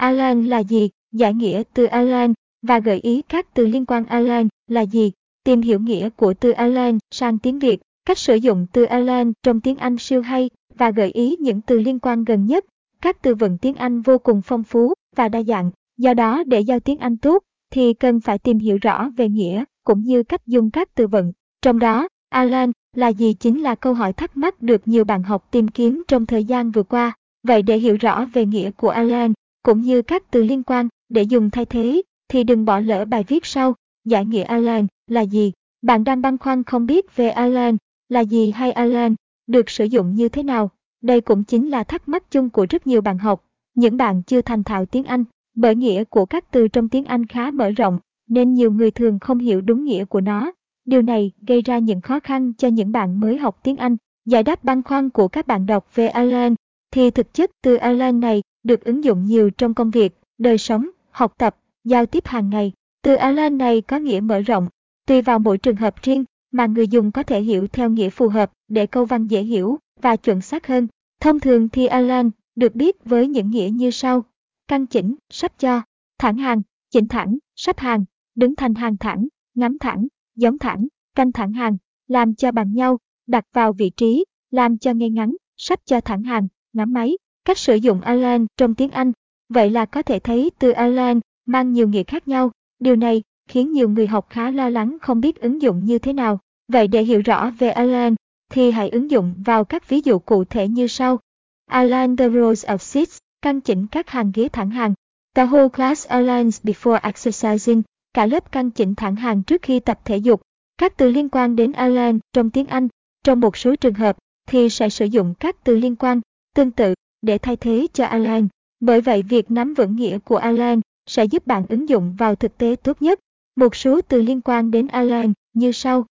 Alan là gì? Giải nghĩa từ Alan và gợi ý các từ liên quan Alan là gì? Tìm hiểu nghĩa của từ Alan sang tiếng Việt, cách sử dụng từ Alan trong tiếng Anh siêu hay và gợi ý những từ liên quan gần nhất. Các từ vựng tiếng Anh vô cùng phong phú và đa dạng, do đó để giao tiếng Anh tốt thì cần phải tìm hiểu rõ về nghĩa cũng như cách dùng các từ vựng. Trong đó, Alan là gì chính là câu hỏi thắc mắc được nhiều bạn học tìm kiếm trong thời gian vừa qua. Vậy để hiểu rõ về nghĩa của Alan cũng như các từ liên quan để dùng thay thế thì đừng bỏ lỡ bài viết sau. Giải nghĩa Alan là gì? Bạn đang băn khoăn không biết về Alan là gì hay Alan được sử dụng như thế nào? Đây cũng chính là thắc mắc chung của rất nhiều bạn học. Những bạn chưa thành thạo tiếng Anh, bởi nghĩa của các từ trong tiếng Anh khá mở rộng, nên nhiều người thường không hiểu đúng nghĩa của nó. Điều này gây ra những khó khăn cho những bạn mới học tiếng Anh. Giải đáp băn khoăn của các bạn đọc về Alan thì thực chất từ Alan này được ứng dụng nhiều trong công việc, đời sống, học tập, giao tiếp hàng ngày. Từ Alan này có nghĩa mở rộng, tùy vào mỗi trường hợp riêng mà người dùng có thể hiểu theo nghĩa phù hợp để câu văn dễ hiểu và chuẩn xác hơn. Thông thường thì Alan được biết với những nghĩa như sau. Căn chỉnh, sắp cho, thẳng hàng, chỉnh thẳng, sắp hàng, đứng thành hàng thẳng, ngắm thẳng, giống thẳng, canh thẳng hàng, làm cho bằng nhau, đặt vào vị trí, làm cho ngay ngắn, sắp cho thẳng hàng, ngắm máy. Cách sử dụng align trong tiếng Anh. Vậy là có thể thấy từ align mang nhiều nghĩa khác nhau. Điều này khiến nhiều người học khá lo lắng không biết ứng dụng như thế nào. Vậy để hiểu rõ về align thì hãy ứng dụng vào các ví dụ cụ thể như sau. Align the rows of seats, căn chỉnh các hàng ghế thẳng hàng. The whole class aligns before exercising, cả lớp căn chỉnh thẳng hàng trước khi tập thể dục. Các từ liên quan đến align trong tiếng Anh, trong một số trường hợp thì sẽ sử dụng các từ liên quan tương tự để thay thế cho Alan. Bởi vậy việc nắm vững nghĩa của Alan sẽ giúp bạn ứng dụng vào thực tế tốt nhất. Một số từ liên quan đến Alan như sau.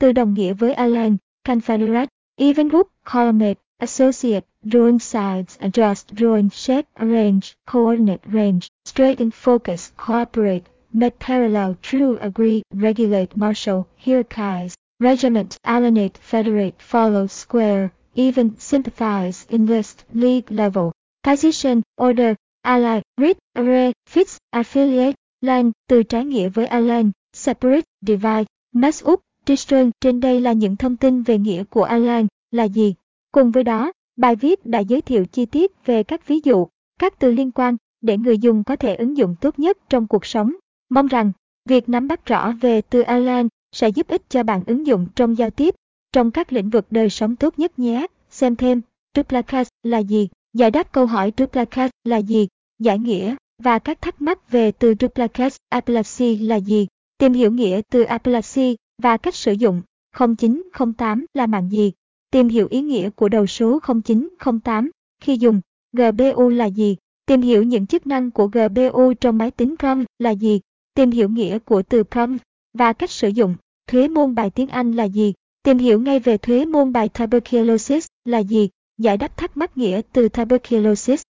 Từ đồng nghĩa với Alan: confederate, even group, collimate, associate, drawing sides, adjust, drawing shape, arrange, coordinate, range, straighten, focus, cooperate, make parallel, true, agree, regulate, marshal, hierarchize, regiment, alienate, federate, follow, square, even, sympathize, enlist, league level, position, order, ally, read, array, fix, affiliate, line, từ trái nghĩa với align, separate, divide, mess up, destroy. Trên đây là những thông tin về nghĩa của align là gì. Cùng với đó, bài viết đã giới thiệu chi tiết về các ví dụ, các từ liên quan để người dùng có thể ứng dụng tốt nhất trong cuộc sống. Mong rằng, việc nắm bắt rõ về từ align sẽ giúp ích cho bạn ứng dụng trong giao tiếp, trong các lĩnh vực đời sống tốt nhất nhé. Xem thêm, duplicate là gì? Giải đáp câu hỏi duplicate là gì? Giải nghĩa và các thắc mắc về từ duplicate epilepsy là gì? Tìm hiểu nghĩa từ epilepsy và cách sử dụng 0908 là mạng gì? Tìm hiểu ý nghĩa của đầu số 0908 khi dùng GPU là gì? Tìm hiểu những chức năng của GPU trong máy tính PROM là gì? Tìm hiểu nghĩa của từ PROM và cách sử dụng thuế môn bài tiếng Anh là gì? Tìm hiểu ngay về thuế môn bài tuberculosis là gì? Giải đáp thắc mắc nghĩa từ tuberculosis